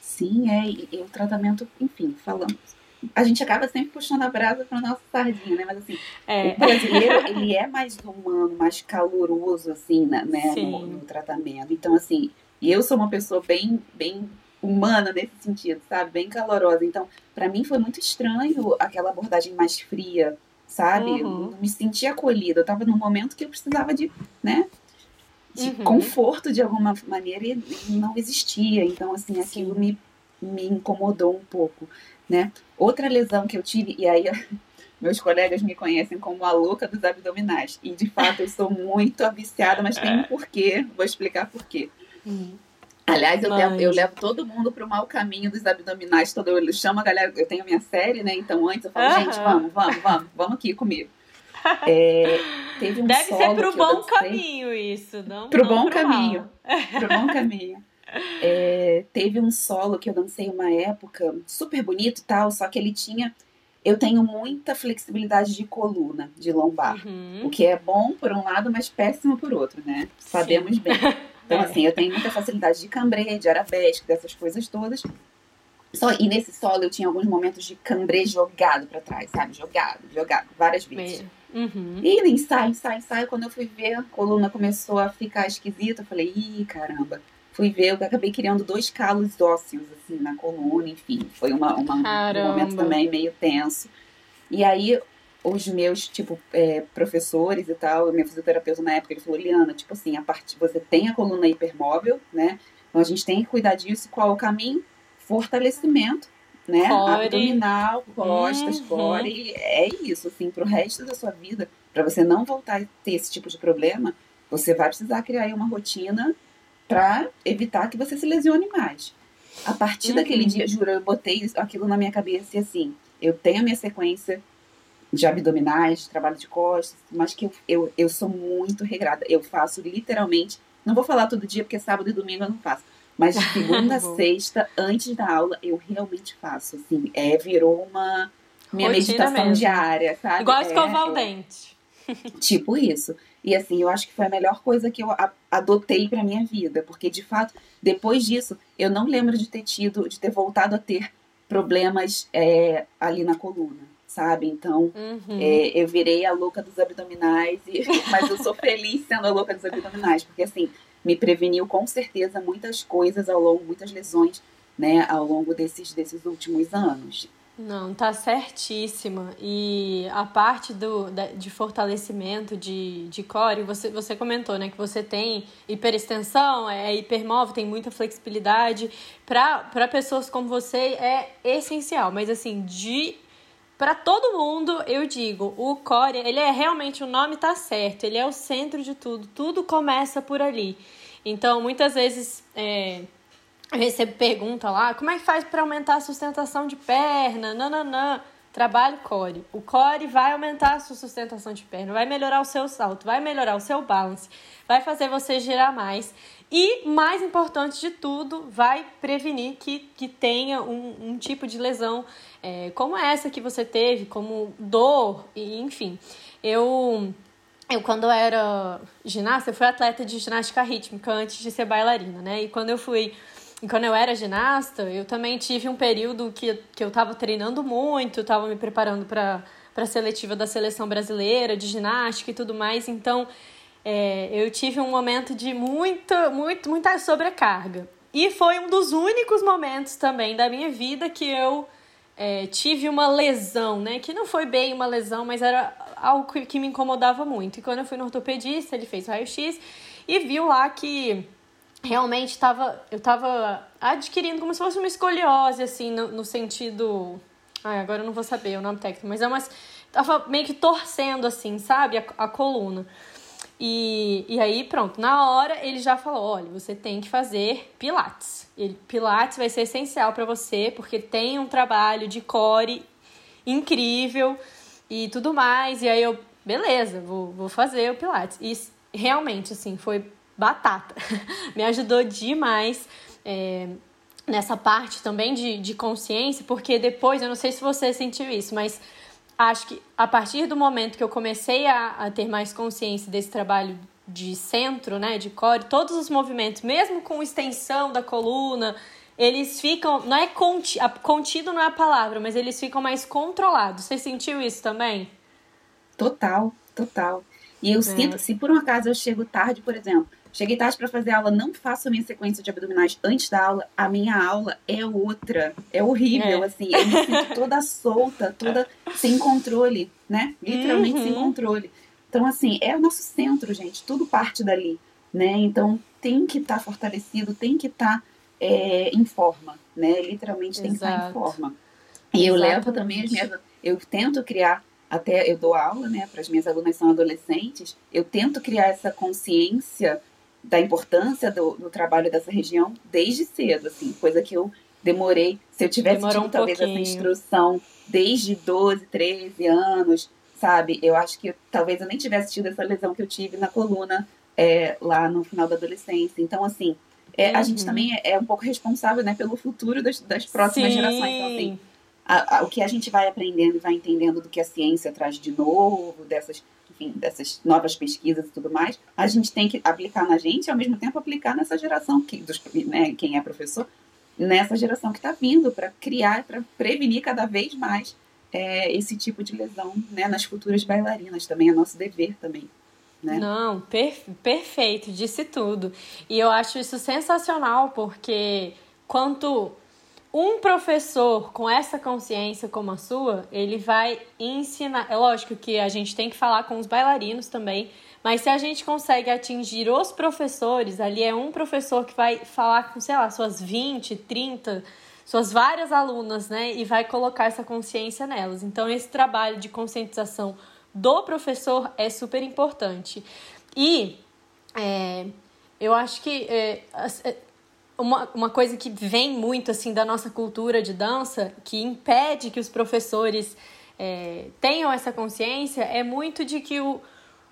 Sim, é, e, e o tratamento, enfim, falamos a gente acaba sempre puxando a brasa para nossa sardinha, né? Mas assim, é. o brasileiro, ele é mais humano, mais caloroso, assim, né? No, no, tratamento. Então, assim, eu sou uma pessoa bem, bem humana nesse sentido, sabe? Bem calorosa. Então, para mim foi muito estranho aquela abordagem mais fria, sabe? Uhum. Eu não me sentia acolhida. Eu tava num momento que eu precisava de, né? De uhum. conforto de alguma maneira e não existia. Então, assim, aquilo Sim. me me incomodou um pouco, né? Outra lesão que eu tive, e aí (laughs) meus colegas me conhecem como a louca dos abdominais. E de fato eu sou muito viciada, mas tem um porquê, vou explicar porquê. Hum. Aliás, eu, mas... levo, eu levo todo mundo para o mau caminho dos abdominais. Todo, eu chamo a galera, eu tenho minha série, né? Então antes eu falo, uhum. gente, vamos, vamos, vamos, vamos aqui comigo. (laughs) É, teve um Deve ser pro bom caminho isso, não pro não bom pro caminho. Pro bom (laughs) caminho. É, teve um solo que eu dancei uma época, super bonito e tal, só que ele tinha. Eu tenho muita flexibilidade de coluna, de lombar. Uhum. O que é bom por um lado, mas péssimo por outro, né? Sabemos Sim. bem. (laughs) Então, é. assim, eu tenho muita facilidade de cambré, de arabesque, dessas coisas todas. Só, e nesse solo eu tinha alguns momentos de cambré jogado para trás, sabe? Jogado, jogado, várias vezes. Uhum. E ensaio, ensaio, ensaio. Quando eu fui ver, a coluna começou a ficar esquisita. Eu falei, ih, caramba. Fui ver, eu acabei criando dois calos ósseos, assim, na coluna, enfim. Foi uma, uma um momento também meio tenso. E aí, os meus, tipo, é, professores e tal, meu fisioterapeuta na época, ele falou, Liana, tipo assim, a parte, você tem a coluna hipermóvel, né? Então a gente tem que cuidar disso. Qual é o caminho? Fortalecimento, né? Core. Abdominal, costas, uhum. core. É isso, assim, pro resto da sua vida, para você não voltar a ter esse tipo de problema, você vai precisar criar aí uma rotina para evitar que você se lesione mais. A partir uhum. daquele dia, juro, eu botei aquilo na minha cabeça e assim, eu tenho a minha sequência de abdominais, de trabalho de costas, mas que eu, eu, eu sou muito regrada. Eu faço literalmente, não vou falar todo dia, porque sábado e domingo eu não faço. Mas (laughs) segunda a sexta, antes da aula, eu realmente faço. Assim, é, virou uma minha Rotina meditação mesmo. diária, sabe? Igual escovar é, o dente. (laughs) Tipo isso. E assim, eu acho que foi a melhor coisa que eu adotei para minha vida, porque de fato, depois disso, eu não lembro de ter tido, de ter voltado a ter problemas é, ali na coluna sabe? Então, uhum. é, eu virei a louca dos abdominais, e, (laughs) mas eu sou feliz sendo a louca dos abdominais, porque assim, me preveniu com certeza muitas coisas ao longo, muitas lesões, né, ao longo desses, desses últimos anos. Não, tá certíssima. E a parte do, de fortalecimento de, de core, você, você comentou, né? Que você tem hiperextensão, é hipermóvel, tem muita flexibilidade. Para pessoas como você é essencial. Mas assim, de para todo mundo, eu digo, o core, ele é realmente o nome tá certo, ele é o centro de tudo, tudo começa por ali. Então, muitas vezes é, eu recebo pergunta lá, como é que faz para aumentar a sustentação de perna? Não, Trabalho core. O core vai aumentar a sua sustentação de perna, vai melhorar o seu salto, vai melhorar o seu balance, vai fazer você girar mais. E, mais importante de tudo, vai prevenir que, que tenha um, um tipo de lesão é, como essa que você teve, como dor, e enfim. Eu, eu, quando era ginasta, eu fui atleta de ginástica rítmica antes de ser bailarina, né? E quando eu fui. Quando eu era ginasta, eu também tive um período que, que eu estava treinando muito, estava me preparando para a seletiva da seleção brasileira de ginástica e tudo mais. Então, é, eu tive um momento de muita, muito, muita sobrecarga. E foi um dos únicos momentos também da minha vida que eu é, tive uma lesão, né? Que não foi bem uma lesão, mas era algo que me incomodava muito. E quando eu fui no ortopedista, ele fez raio-x e viu lá que realmente estava eu estava adquirindo como se fosse uma escoliose, assim, no, no sentido. Ai, agora eu não vou saber o nome técnico, mas é umas. Tava meio que torcendo, assim, sabe? a, a coluna. E, e aí, pronto, na hora ele já falou: olha, você tem que fazer Pilates. Ele, Pilates vai ser essencial para você, porque tem um trabalho de core incrível e tudo mais. E aí eu, beleza, vou, vou fazer o Pilates. E realmente, assim, foi batata. (laughs) Me ajudou demais. É, nessa parte também de, de consciência, porque depois, eu não sei se você sentiu isso, mas acho que a partir do momento que eu comecei a, a ter mais consciência desse trabalho de centro, né, de core, todos os movimentos, mesmo com extensão da coluna, eles ficam, não é conti, contido não é a palavra, mas eles ficam mais controlados. Você sentiu isso também? Total, total. E eu é. sinto, se por um acaso eu chego tarde, por exemplo, Cheguei tarde para fazer aula, não faço a minha sequência de abdominais antes da aula. A minha aula é outra. É horrível, é. assim. Eu me sinto toda solta, toda sem controle, né? Literalmente uhum. sem controle. Então, assim, é o nosso centro, gente. Tudo parte dali, né? Então, tem que estar tá fortalecido, tem que estar tá é, em forma, né? Literalmente tem Exato. que estar em forma. E eu levo também as minhas. Eu tento criar, até eu dou aula, né, para as minhas alunas são adolescentes, eu tento criar essa consciência da importância do, do, trabalho dessa região desde cedo, assim, coisa que eu demorei. Se eu tivesse Demorou tido um talvez pouquinho. essa instrução desde 12, 13 anos, sabe? Eu acho que talvez eu nem tivesse tido essa lesão que eu tive na coluna é, lá no final da adolescência. Então, assim, é, uhum. a gente uhum. também é, é, um pouco responsável né, pelo futuro das, das próximas Sim. gerações. Então, assim, a, a, o que a gente vai aprendendo e vai entendendo do que a ciência traz de novo, dessas, enfim, dessas novas pesquisas e tudo mais, a gente tem que aplicar na gente e ao mesmo tempo aplicar nessa geração, que, dos, né, quem é professor, nessa geração que está vindo, para criar, para prevenir cada vez mais é, esse tipo de lesão né, nas futuras bailarinas também, é nosso dever também. Né? Não, per perfeito, disse tudo. E eu acho isso sensacional, porque quanto um professor com essa consciência como a sua, ele vai ensinar. É lógico que a gente tem que falar com os bailarinos também, mas se a gente consegue atingir os professores, ali é um professor que vai falar com, sei lá, suas 20, 30, suas várias alunas, né? E vai colocar essa consciência nelas. Então, esse trabalho de conscientização do professor é super importante. E é, eu acho que é, é uma, uma coisa que vem muito assim da nossa cultura de dança, que impede que os professores é, tenham essa consciência, é muito de que o,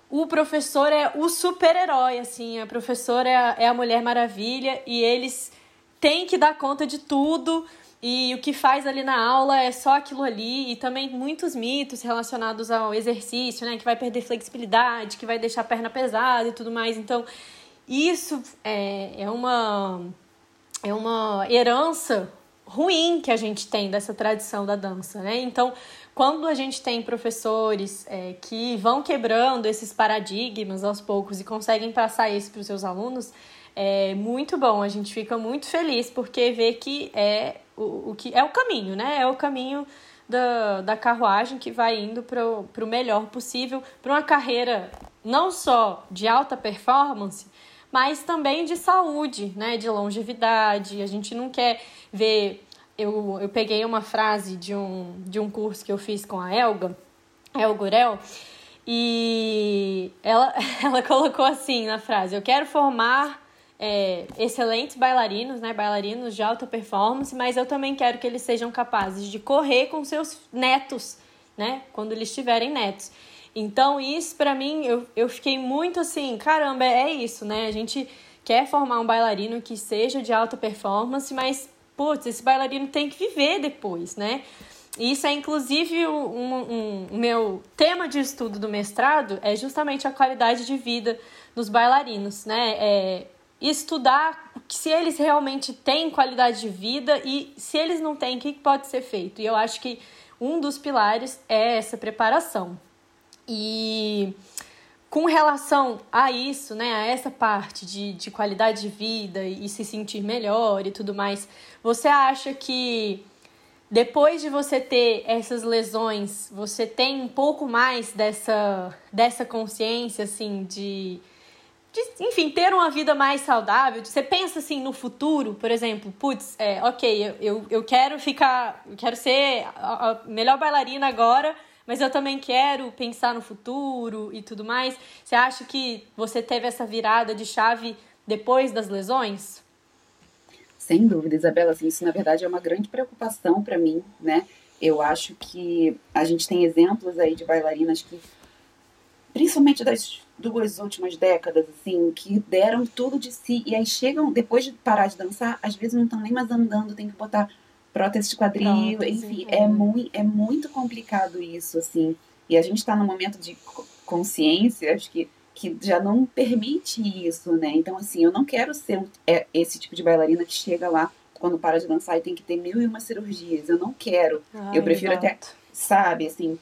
o professor é o super-herói, assim, a professora é a, é a Mulher Maravilha e eles têm que dar conta de tudo e o que faz ali na aula é só aquilo ali e também muitos mitos relacionados ao exercício, né, que vai perder flexibilidade, que vai deixar a perna pesada e tudo mais. Então, isso é, é uma é uma herança ruim que a gente tem dessa tradição da dança, né? Então, quando a gente tem professores é, que vão quebrando esses paradigmas aos poucos e conseguem passar isso para os seus alunos, é muito bom. A gente fica muito feliz porque vê que é o, o que é o caminho, né? É o caminho da, da carruagem que vai indo para o melhor possível, para uma carreira não só de alta performance, mas também de saúde, né? De longevidade. A gente não quer ver. Eu, eu peguei uma frase de um, de um curso que eu fiz com a Elga, Elgurel, e ela, (laughs) ela colocou assim na frase: Eu quero formar é, excelentes bailarinos, né? Bailarinos de alta performance, mas eu também quero que eles sejam capazes de correr com seus netos, né? Quando eles tiverem netos. Então, isso para mim, eu, eu fiquei muito assim, caramba, é isso, né? A gente quer formar um bailarino que seja de alta performance, mas, putz, esse bailarino tem que viver depois, né? Isso é inclusive um, um, um, meu tema de estudo do mestrado é justamente a qualidade de vida dos bailarinos, né? É, estudar se eles realmente têm qualidade de vida e se eles não têm, o que pode ser feito. E eu acho que um dos pilares é essa preparação. E com relação a isso, né, a essa parte de, de qualidade de vida e se sentir melhor e tudo mais, você acha que depois de você ter essas lesões, você tem um pouco mais dessa, dessa consciência, assim, de de, enfim, ter uma vida mais saudável. Você pensa assim no futuro, por exemplo, putz, é, ok, eu, eu quero ficar, eu quero ser a, a melhor bailarina agora, mas eu também quero pensar no futuro e tudo mais. Você acha que você teve essa virada de chave depois das lesões? Sem dúvida, Isabela, assim, isso na verdade é uma grande preocupação para mim, né? Eu acho que a gente tem exemplos aí de bailarinas que, principalmente das duas últimas décadas, assim, que deram tudo de si e aí chegam, depois de parar de dançar, às vezes não estão nem mais andando, tem que botar prótese de quadril, enfim, é. é, muito, é muito complicado isso, assim. E a gente está num momento de consciência, acho que, que já não permite isso, né? Então, assim, eu não quero ser é, esse tipo de bailarina que chega lá quando para de dançar e tem que ter mil e uma cirurgias. Eu não quero. Ai, eu prefiro exato. até, sabe, assim,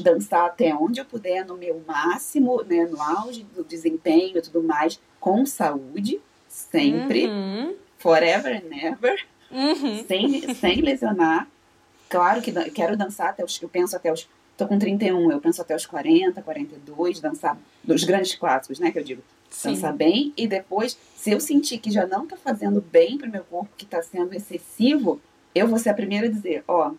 dançar até onde eu puder, no meu máximo, né, no auge do desempenho e tudo mais, com saúde, sempre, uhum. forever and never, uhum. sem, sem lesionar. Claro que quero dançar até os, eu penso até os, tô com 31, eu penso até os 40, 42, dançar dos grandes clássicos, né, que eu digo, Sim. Dançar bem e depois, se eu sentir que já não está fazendo bem para o meu corpo, que está sendo excessivo, eu vou ser a primeira a dizer, ó,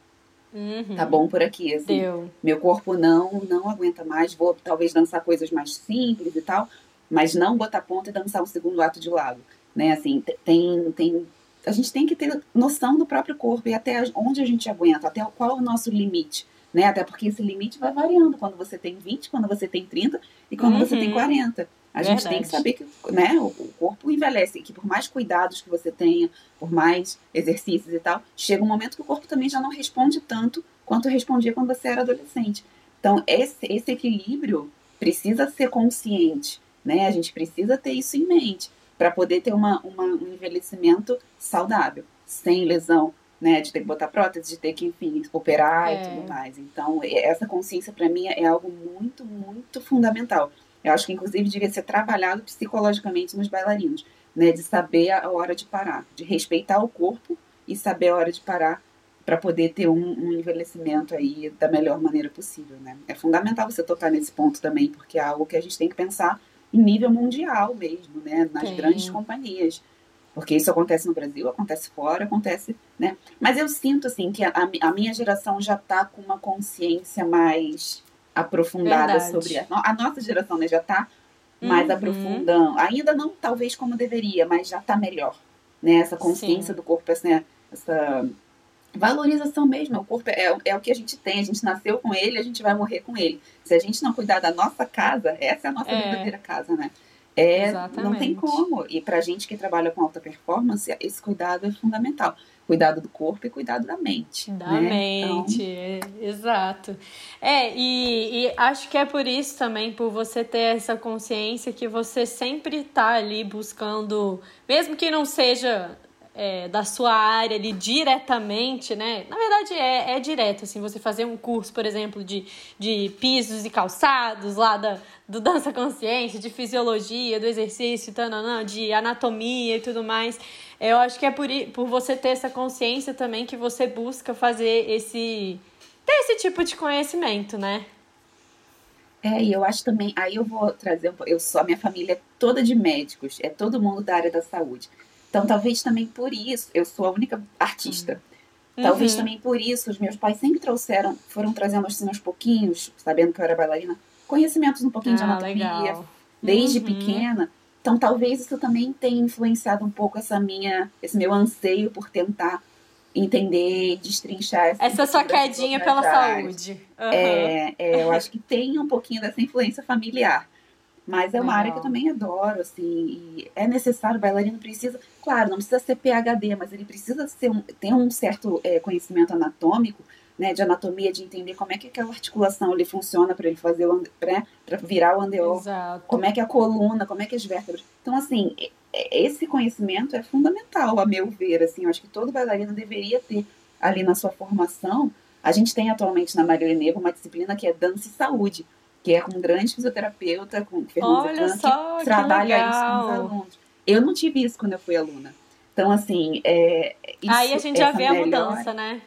Uhum. Tá bom por aqui, assim. Deu. Meu corpo não não aguenta mais. Vou talvez dançar coisas mais simples e tal, mas não botar ponta e dançar um segundo ato de lado, né? Assim, tem tem a gente tem que ter noção do próprio corpo e até onde a gente aguenta, até qual é o nosso limite, né? Até porque esse limite vai variando quando você tem 20, quando você tem 30 e quando uhum. você tem 40. A Verdade. gente tem que saber que né, o, corpo envelhece, que por mais cuidados que você tenha, por mais exercícios e tal, chega um momento que o corpo também já não responde tanto quanto respondia quando você era adolescente. Então, esse, esse equilíbrio precisa ser consciente, né? A gente precisa ter isso em mente para poder ter uma, uma, um envelhecimento saudável, sem lesão, né? De ter que botar prótese, de ter que, enfim, operar é. e tudo mais. Então, essa consciência para mim é algo muito, muito fundamental. Eu acho que, inclusive, devia ser trabalhado psicologicamente nos bailarinos, né? De saber a hora de parar, de respeitar o corpo e saber a hora de parar para poder ter um, um, envelhecimento aí da melhor maneira possível, né? É fundamental você tocar nesse ponto também, porque é algo que a gente tem que pensar em nível mundial mesmo, né? Nas Sim. grandes companhias. Porque isso acontece no Brasil, acontece fora, acontece, né? Mas eu sinto, assim, que a, a minha geração já está com uma consciência mais aprofundada Verdade. sobre a, a, nossa geração, né? Já está mais uhum. aprofundando. Ainda não, talvez, como deveria, mas já está melhor. Né? Essa consciência Sim. do corpo, essa, essa valorização mesmo. O corpo é, é o que a gente tem, a gente nasceu com ele, a gente vai morrer com ele. Se a gente não cuidar da nossa casa, essa é a nossa é. verdadeira casa, né? É, não tem como. E para gente que trabalha com alta performance, esse cuidado é fundamental cuidado do corpo e cuidado da mente. Da né? mente, então... exato. É, e, e, acho que é por isso também, por você ter essa consciência que você sempre tá ali buscando, mesmo que não seja é, da sua área ali diretamente, né? Na verdade, é, é direto, assim, você fazer um curso, por exemplo, de, de pisos e calçados lá da, do (laughs) Dança Consciência, de fisiologia, do exercício, tananã, de anatomia e tudo mais. Eu acho que é por, por você ter essa consciência também que você busca fazer esse. ter esse tipo de conhecimento, né? É, e eu acho também, aí eu vou trazer eu sou, a minha família é toda de médicos, é todo mundo da área da saúde. Então, talvez também por isso, eu sou a única artista. Uhum. Talvez também por isso, os meus pais sempre trouxeram, foram trazendo assim aos pouquinhos, sabendo que eu era bailarina, conhecimentos um pouquinho ah, de anatomia, legal. desde uhum. pequena. Então, talvez isso também tenha influenciado um pouco essa minha, esse meu anseio por tentar entender, destrinchar essa, essa sua quedinha pela saúde. Uhum. É, é, eu acho que tem um pouquinho dessa influência familiar. Mas é uma Legal. área que eu também adoro, assim, é necessário, o bailarino precisa, claro, não precisa ser PHD, mas ele precisa ser um, ter um certo é, conhecimento anatômico, né, de anatomia, de entender como é que aquela articulação ele funciona para ele fazer o para virar o andeol, como é que a coluna, como é que as vértebras. Então, assim, esse conhecimento é fundamental, a meu ver, assim, eu acho que todo bailarino deveria ter ali na sua formação. A gente tem atualmente na Maria Negro uma disciplina que é dança e saúde que é com um grande fisioterapeuta, com Fernando Olha só, que trabalha que isso com os alunos. Eu não tive isso quando eu fui aluna. Então, assim, é, isso, Aí a gente já vê melhor... a mudança, né?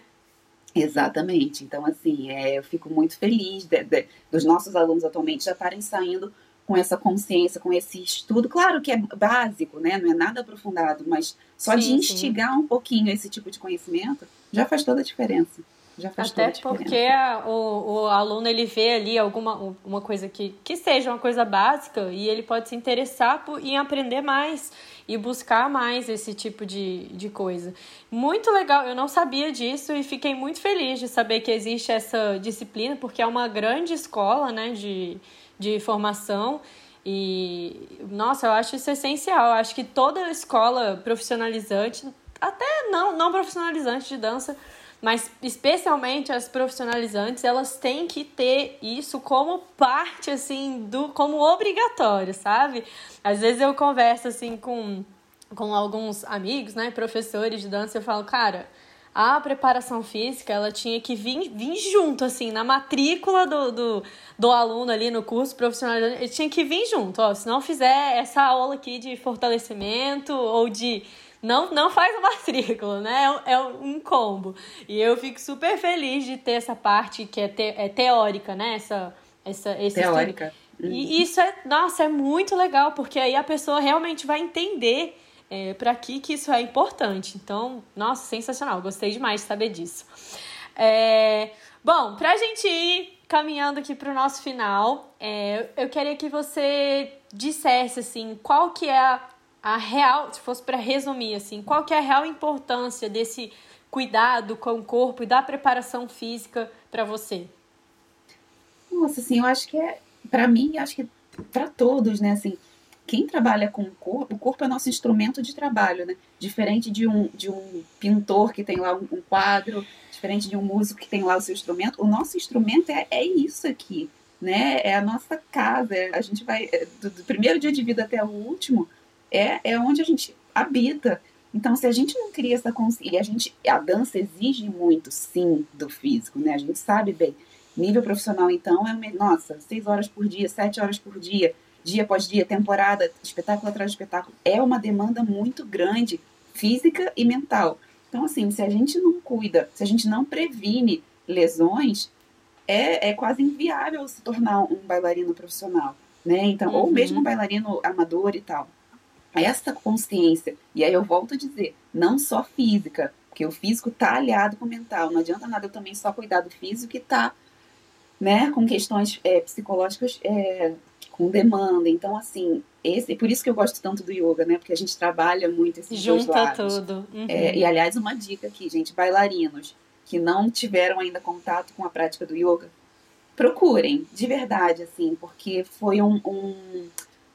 Exatamente. Então, assim, é, eu fico muito feliz de, de, dos nossos alunos atualmente já estarem saindo com essa consciência, com esse estudo. Claro que é básico, né? Não é nada aprofundado, mas só sim, de instigar sim. um pouquinho esse tipo de conhecimento já faz toda a diferença. Já faz Até porque a, o, o aluno ele vê ali alguma uma coisa que, que seja uma coisa básica e ele pode se interessar por, em aprender mais e buscar mais esse tipo de, de coisa. Muito legal, eu não sabia disso e fiquei muito feliz de saber que existe essa disciplina, porque é uma grande escola né, de, de formação. E, nossa, eu acho isso essencial. Eu acho que toda escola profissionalizante, até não, não profissionalizante de dança, mas especialmente as profissionalizantes, elas têm que ter isso como parte assim do como obrigatório, sabe? Às vezes eu converso assim com com alguns amigos, né, professores de dança, eu falo, cara, a preparação física ela tinha que vir, vir junto, assim, na matrícula do, do, do aluno ali no curso profissional, ele tinha que vir junto, ó, se não fizer essa aula aqui de fortalecimento ou de não, não faz a matrícula, né? É, é um combo. E eu fico super feliz de ter essa parte que é, te, é teórica, né? Essa, essa, esse teórica. Estudo. E isso é, nossa, é muito legal, porque aí a pessoa realmente vai entender é, para que, que isso é importante. Então, nossa, sensacional, gostei demais de saber disso. É, bom, pra gente ir caminhando aqui para o nosso final, é, eu queria que você dissesse assim, qual que é a, a real, se fosse para resumir assim, qual que é a real importância desse cuidado com o corpo e da preparação física para você? Nossa, assim, eu acho que é, para mim, acho que para todos, né, assim, quem trabalha com o corpo, o corpo é nosso instrumento de trabalho, né? Diferente de um, de um pintor que tem lá um, um quadro, diferente de um músico que tem lá o seu instrumento, o nosso instrumento é, é isso aqui, né? É a nossa casa, é, a gente vai, é, do, do, primeiro dia de vida até o último, é, é onde a gente habita. Então, se a gente não cria essa consciência, a gente, a dança exige muito, sim, do físico, né? A gente sabe bem. Nível profissional, então, é, nossa, seis horas por dia, sete horas por dia, dia após dia, temporada, espetáculo atrás de espetáculo. É uma demanda muito grande, física e mental. Então, assim, se a gente não cuida, se a gente não previne lesões, é, é quase inviável se tornar um bailarino profissional, né? Então, uhum. ou mesmo um bailarino amador e tal. Essa consciência, e aí eu volto a dizer, não só física, porque o físico tá aliado com o mental. Não adianta nada eu também só cuidar do físico e tá né, com questões é, psicológicas é, com demanda. Então, assim, esse, por isso que eu gosto tanto do yoga, né? Porque a gente trabalha muito esses Junta dois lados. tudo. Uhum. É, e, aliás, uma dica aqui, gente, bailarinos que não tiveram ainda contato com a prática do yoga, procurem, de verdade, assim, porque foi um, um,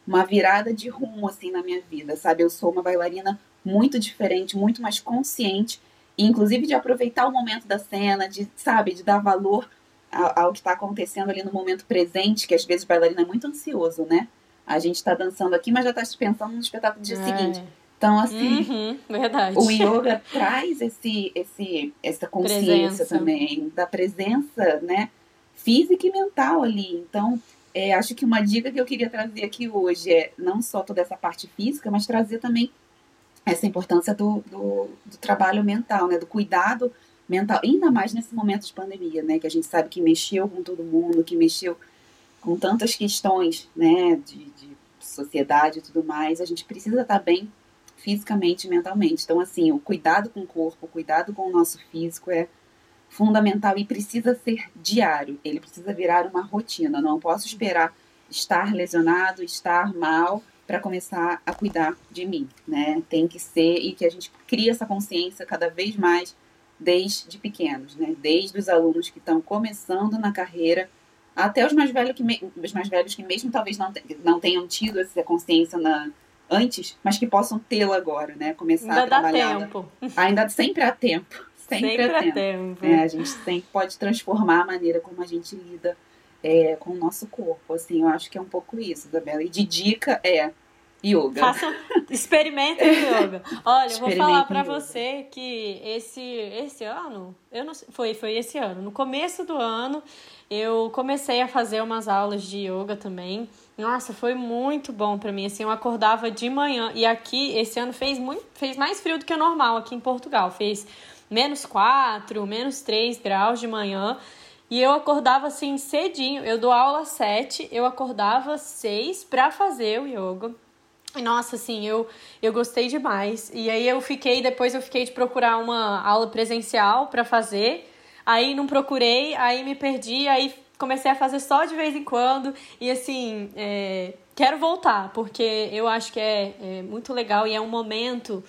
uma virada de rumo, assim, na minha vida, sabe? Eu sou uma bailarina muito diferente, muito mais consciente, inclusive de aproveitar o momento da cena, de, sabe, de dar valor ao, que está acontecendo ali no momento presente, que às vezes o bailarino é muito ansioso, né? A gente está dançando aqui, mas já está pensando no espetáculo do dia é. seguinte. Então, assim, uhum, verdade. o yoga traz esse, esse, essa consciência presença. também, da presença, né, física e mental ali. Então, é, acho que uma dica que eu queria trazer aqui hoje é não só toda essa parte física, mas trazer também essa importância do, do, do trabalho mental, né, do cuidado mental, ainda mais nesse momento de pandemia, né, que a gente sabe que mexeu com todo mundo, que mexeu com tantas questões, né, de, de sociedade e tudo mais, a gente precisa estar bem fisicamente e mentalmente. Então, assim, o cuidado com o corpo, o cuidado com o nosso físico é fundamental e precisa ser diário. Ele precisa virar uma rotina. Não posso esperar estar lesionado, estar mal para começar a cuidar de mim, né? Tem que ser e que a gente cria essa consciência cada vez mais desde pequenos, né? Desde os alunos que estão começando na carreira até os mais velhos que, os mais velhos que mesmo talvez não, não tenham tido essa consciência na, antes, mas que possam tê-la agora, né? Começar Ainda a trabalhar. Dá tempo. Ainda sempre há tempo. Sempre, sempre há tempo. tempo. É, a gente sempre pode transformar a maneira como a gente lida é, com o nosso corpo. Assim, eu acho que é um pouco isso, Isabela. E de dica é yoga. Façam, experimentem (laughs) yoga. Olha, eu vou falar para você que esse esse ano, eu não foi foi esse ano. No começo do ano, eu comecei a fazer umas aulas de yoga também. Nossa, foi muito bom para mim. Assim, eu acordava de manhã e aqui esse ano fez muito fez mais frio do que o normal aqui em Portugal. Fez menos 4, menos 3 graus de manhã. E eu acordava assim cedinho. Eu dou aula às 7, eu acordava 6 para fazer o yoga. Nossa, assim, eu, eu gostei demais. E aí eu fiquei, depois eu fiquei de procurar uma aula presencial para fazer. Aí não procurei, aí me perdi, aí comecei a fazer só de vez em quando. E assim, é, quero voltar, porque eu acho que é, é muito legal e é um momento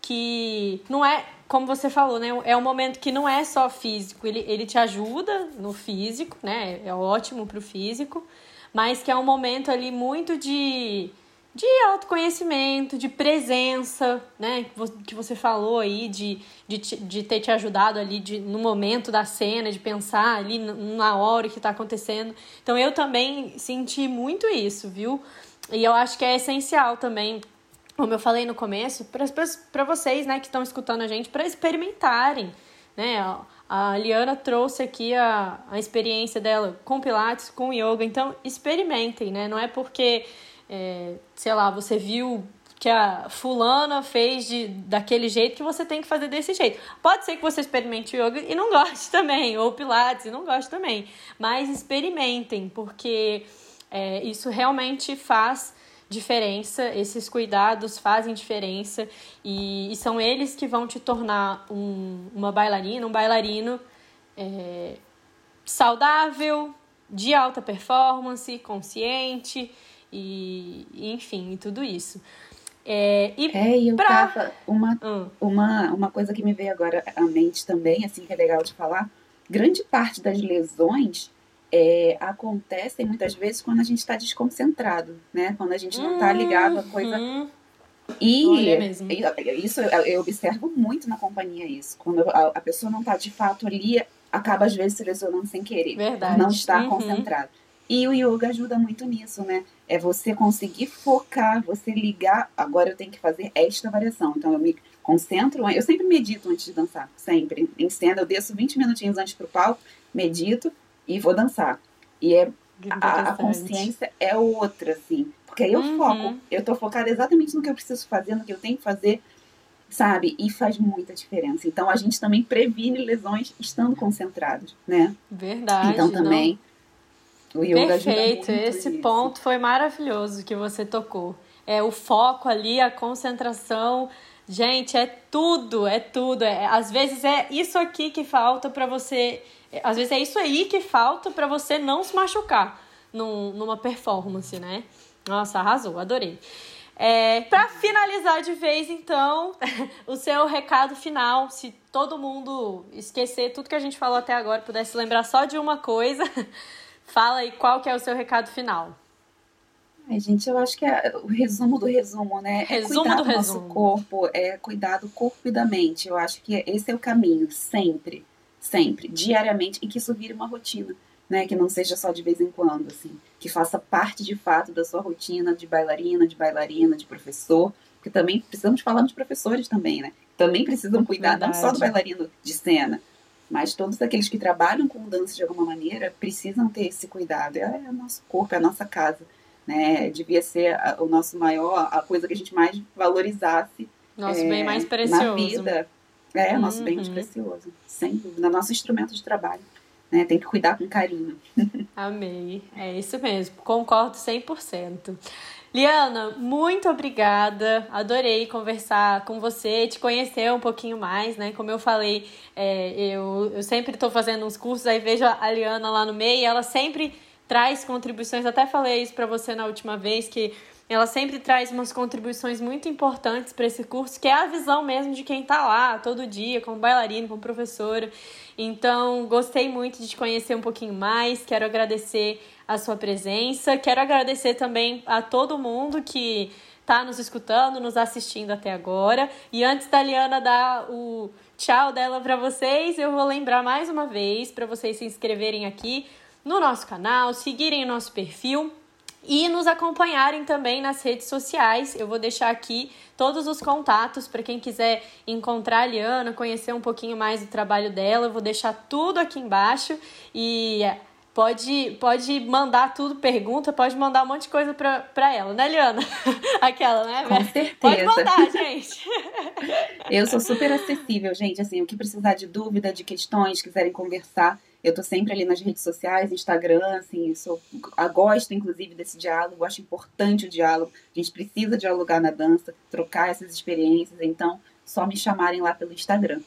que não é, como você falou, né? É um momento que não é só físico, ele, ele te ajuda no físico, né? É ótimo pro físico, mas que é um momento ali muito de de autoconhecimento, de presença, né? Que você falou aí, de, de, de ter te ajudado ali de, no momento da cena, de pensar ali na hora que está acontecendo. Então eu também senti muito isso, viu? E eu acho que é essencial também, como eu falei no começo, para vocês né, que estão escutando a gente, para experimentarem. Né? A Liana trouxe aqui a, a experiência dela com Pilates, com Yoga, então experimentem, né? Não é porque é, sei lá, você viu que a fulana fez de, daquele jeito que você tem que fazer desse jeito. Pode ser que você experimente yoga e não (laughs) goste também, ou pilates e não goste também, mas experimentem, porque É, isso realmente faz diferença, esses cuidados fazem diferença e, e são eles que vão te tornar um, uma bailarina, um bailarino é, saudável, de alta performance, consciente e, enfim, e tudo isso. É, e é, eu pra... tava. Uma, hum. uma, uma coisa que me veio agora à mente também, assim, que é legal de falar: grande parte das lesões é, acontecem muitas vezes quando a gente está desconcentrado, né? Quando a gente não está ligado a coisa. Uhum. E isso eu observo muito na companhia isso. Quando a, a pessoa não está de fato ali, acaba às vezes se lesionando sem querer. Verdade. Não está uhum. concentrado. E o yoga ajuda muito nisso, né? É você conseguir focar, você ligar. Agora eu tenho que fazer esta variação. Então eu me concentro. Eu sempre medito antes de dançar. Sempre. Em cena, eu desço 20 minutinhos antes pro palco, medito e vou dançar. E é. A, a, consciência é outra, assim. Porque aí eu uhum. foco. Eu tô focada exatamente no que eu preciso fazer, no que eu tenho que fazer, sabe? E faz muita diferença. Então a gente também previne lesões estando concentrados, né? Verdade. Então também. Não o yoga Perfeito, esse isso. ponto foi maravilhoso que você tocou. É o foco ali, a concentração. Gente, é tudo, é tudo. É, às vezes é isso aqui que falta para você. Às vezes é isso aí que falta para você não se machucar num, numa performance, né? Nossa, arrasou, adorei. É, para finalizar de vez, então, (laughs) o seu recado final, se todo mundo esquecer tudo que a gente falou até agora, pudesse lembrar só de uma coisa, (laughs) Fala aí qual que é o seu recado final. Ai, gente, eu acho que é o resumo do resumo, né? É resumo é cuidar do, do resumo. nosso corpo, é cuidar do corpo e da mente. Eu acho que esse é o caminho, sempre, sempre, diariamente, e que isso vire uma rotina, né? Que não seja só de vez em quando, assim. Que faça parte, de fato, da sua rotina de bailarina, de bailarina, de professor. Porque também precisamos falar dos professores também, né? Também precisam cuidar Verdade. não só do bailarino de cena, mas todos aqueles que trabalham com dança de alguma maneira precisam ter esse cuidado. É, é o nosso corpo, é a nossa casa. Né? Devia ser a, o nosso maior, a coisa que a gente mais valorizasse. Nosso é, bem mais precioso. Na vida. É, uhum. nosso bem mais uhum. precioso. Sem dúvida. Nosso instrumento de trabalho. Né? Tem que cuidar com carinho. (laughs) Amei. É isso mesmo. Concordo 100%. Liana, muito obrigada. Adorei conversar com você, te conhecer um pouquinho mais, né? Como eu falei, é, eu, eu sempre estou fazendo uns cursos, aí vejo a Liana lá no meio, e ela sempre traz contribuições. Até falei isso para você na última vez, que ela sempre traz umas contribuições muito importantes para esse curso, que é a visão mesmo de quem está lá todo dia, como bailarina, como professora. Então, gostei muito de te conhecer um pouquinho mais. Quero agradecer a sua presença. Quero agradecer também a todo mundo que está nos escutando, nos assistindo até agora. E antes da Liana dar o tchau dela para vocês, eu vou lembrar mais uma vez para vocês se inscreverem aqui no nosso canal, seguirem o nosso perfil e nos acompanharem também nas redes sociais. Eu vou deixar aqui todos os contatos para quem quiser encontrar a Liana, conhecer um pouquinho mais do trabalho dela. Eu vou deixar tudo aqui embaixo e pode, pode mandar tudo, pergunta, pode mandar um monte de coisa pra, pra ela, né, Liana? (laughs) Aquela, né? Com certeza. Pode mandar, gente. (laughs) Eu sou super acessível, gente. Assim, o que precisar de dúvida, de questões, quiserem conversar, eu tô sempre ali nas redes sociais, Instagram, assim, sou, gosto, inclusive, desse diálogo, acho importante o diálogo. A gente precisa dialogar na dança, trocar essas experiências, então, só me chamarem lá pelo Instagram,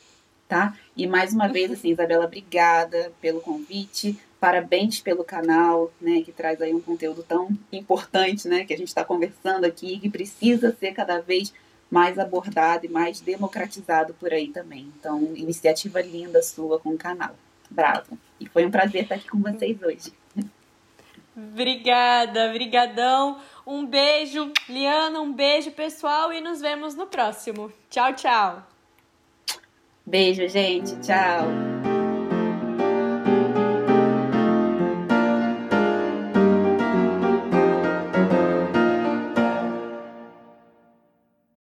tá? E mais uma vez, assim, Isabela, obrigada pelo convite. Parabéns pelo canal, né, que traz aí um conteúdo tão importante, né, que a gente está conversando aqui, que precisa ser cada vez mais abordado e mais democratizado por aí também. Então, iniciativa linda sua com o canal. Bravo. E foi um prazer estar aqui com vocês hoje. Obrigada, brigadão. Um beijo, Liana, um beijo, pessoal, e nos vemos no próximo. Tchau, tchau. Beijo, gente. Tchau.